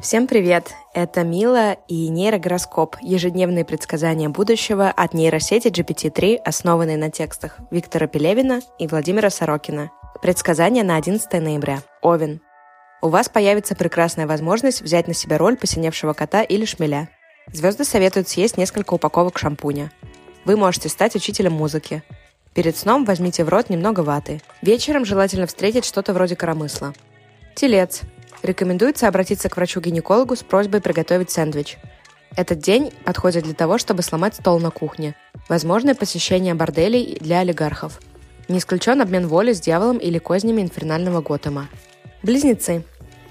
Всем привет! Это Мила и нейрогороскоп – ежедневные предсказания будущего от нейросети GPT-3, основанной на текстах Виктора Пелевина и Владимира Сорокина. Предсказания на 11 ноября. Овен. У вас появится прекрасная возможность взять на себя роль посиневшего кота или шмеля. Звезды советуют съесть несколько упаковок шампуня. Вы можете стать учителем музыки. Перед сном возьмите в рот немного ваты. Вечером желательно встретить что-то вроде коромысла. Телец. Рекомендуется обратиться к врачу-гинекологу с просьбой приготовить сэндвич. Этот день подходит для того, чтобы сломать стол на кухне. Возможно посещение борделей для олигархов. Не исключен обмен воли с дьяволом или кознями инфернального Готэма. Близнецы.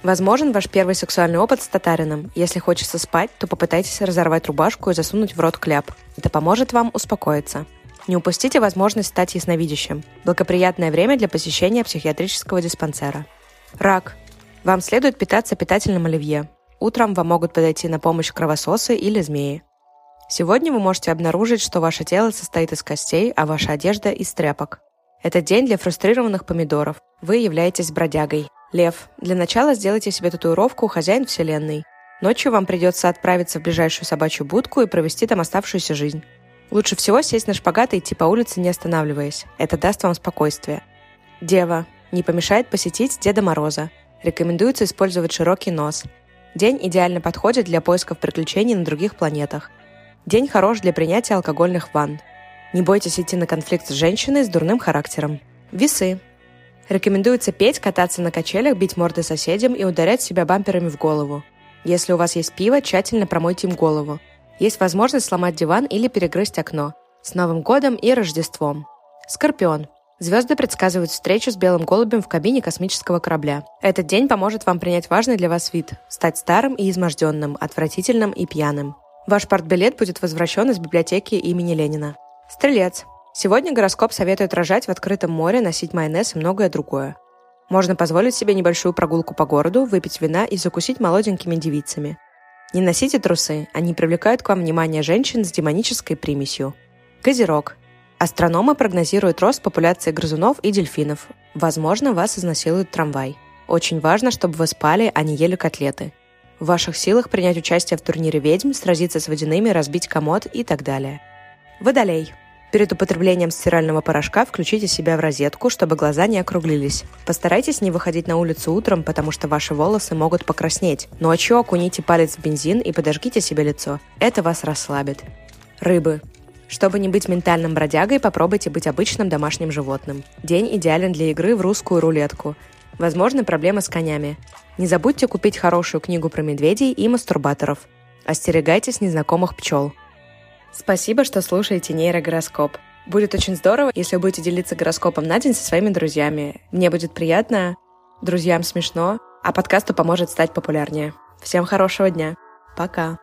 Возможен ваш первый сексуальный опыт с татарином. Если хочется спать, то попытайтесь разорвать рубашку и засунуть в рот кляп. Это поможет вам успокоиться. Не упустите возможность стать ясновидящим. Благоприятное время для посещения психиатрического диспансера. Рак. Вам следует питаться питательным оливье. Утром вам могут подойти на помощь кровососы или змеи. Сегодня вы можете обнаружить, что ваше тело состоит из костей, а ваша одежда – из тряпок. Это день для фрустрированных помидоров. Вы являетесь бродягой. Лев, для начала сделайте себе татуировку «Хозяин Вселенной». Ночью вам придется отправиться в ближайшую собачью будку и провести там оставшуюся жизнь. Лучше всего сесть на шпагат и идти по улице, не останавливаясь. Это даст вам спокойствие. Дева, не помешает посетить Деда Мороза. Рекомендуется использовать широкий нос. День идеально подходит для поисков приключений на других планетах. День хорош для принятия алкогольных ванн. Не бойтесь идти на конфликт с женщиной с дурным характером. Весы. Рекомендуется петь, кататься на качелях, бить морды соседям и ударять себя бамперами в голову. Если у вас есть пиво, тщательно промойте им голову. Есть возможность сломать диван или перегрызть окно. С Новым годом и Рождеством. Скорпион. Звезды предсказывают встречу с белым голубем в кабине космического корабля. Этот день поможет вам принять важный для вас вид – стать старым и изможденным, отвратительным и пьяным. Ваш портбилет будет возвращен из библиотеки имени Ленина. Стрелец. Сегодня гороскоп советует рожать в открытом море, носить майонез и многое другое. Можно позволить себе небольшую прогулку по городу, выпить вина и закусить молоденькими девицами. Не носите трусы, они привлекают к вам внимание женщин с демонической примесью. Козерог. Астрономы прогнозируют рост популяции грызунов и дельфинов. Возможно, вас изнасилует трамвай. Очень важно, чтобы вы спали, а не ели котлеты. В ваших силах принять участие в турнире ведьм, сразиться с водяными, разбить комод и так далее. Водолей. Перед употреблением стирального порошка включите себя в розетку, чтобы глаза не округлились. Постарайтесь не выходить на улицу утром, потому что ваши волосы могут покраснеть. Ночью окуните палец в бензин и подожгите себе лицо. Это вас расслабит. Рыбы. Чтобы не быть ментальным бродягой, попробуйте быть обычным домашним животным. День идеален для игры в русскую рулетку. Возможны проблемы с конями. Не забудьте купить хорошую книгу про медведей и мастурбаторов. Остерегайтесь незнакомых пчел. Спасибо, что слушаете нейрогороскоп. Будет очень здорово, если вы будете делиться гороскопом на день со своими друзьями. Мне будет приятно, друзьям смешно, а подкасту поможет стать популярнее. Всем хорошего дня. Пока.